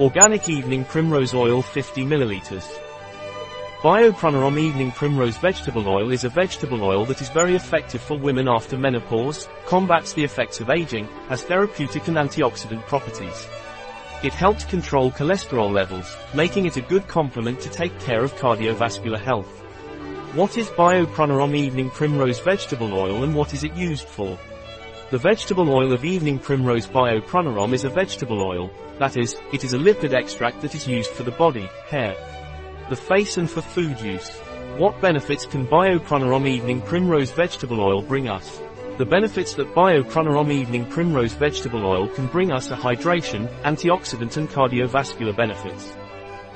Organic Evening Primrose Oil 50 ml. Biopranarom Evening Primrose Vegetable Oil is a vegetable oil that is very effective for women after menopause, combats the effects of aging, has therapeutic and antioxidant properties. It helps control cholesterol levels, making it a good complement to take care of cardiovascular health. What is Biopranarom Evening Primrose Vegetable Oil and what is it used for? The vegetable oil of evening primrose biopranarom is a vegetable oil, that is, it is a lipid extract that is used for the body, hair, the face and for food use. What benefits can biopranarom evening primrose vegetable oil bring us? The benefits that biopranarom evening primrose vegetable oil can bring us are hydration, antioxidant and cardiovascular benefits.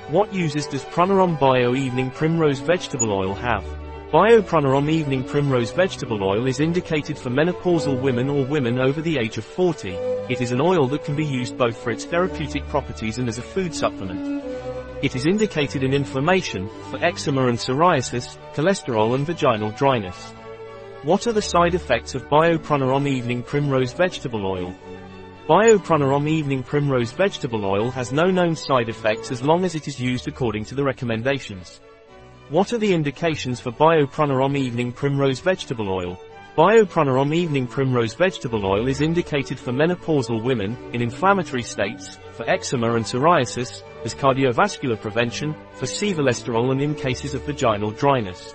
What uses does Pranarom Bio Evening Primrose Vegetable Oil have? Biopranarom Evening Primrose Vegetable Oil is indicated for menopausal women or women over the age of 40. It is an oil that can be used both for its therapeutic properties and as a food supplement. It is indicated in inflammation, for eczema and psoriasis, cholesterol and vaginal dryness. What are the side effects of Biopranarom Evening Primrose Vegetable Oil? Biopranarom Evening Primrose Vegetable Oil has no known side effects as long as it is used according to the recommendations. What are the indications for Biopranarom Evening Primrose Vegetable Oil? Biopranarom Evening Primrose Vegetable Oil is indicated for menopausal women, in inflammatory states, for eczema and psoriasis, as cardiovascular prevention, for cholesterol and in cases of vaginal dryness.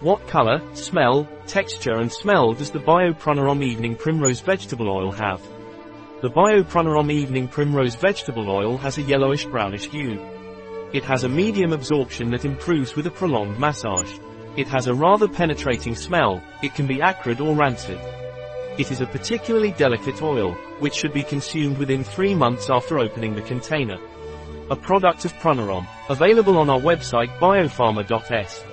What color, smell, texture and smell does the Biopranarom Evening Primrose Vegetable Oil have? The Biopranarom Evening Primrose Vegetable Oil has a yellowish-brownish hue. It has a medium absorption that improves with a prolonged massage. It has a rather penetrating smell, it can be acrid or rancid. It is a particularly delicate oil, which should be consumed within three months after opening the container. A product of Pranarom, available on our website biopharma.s.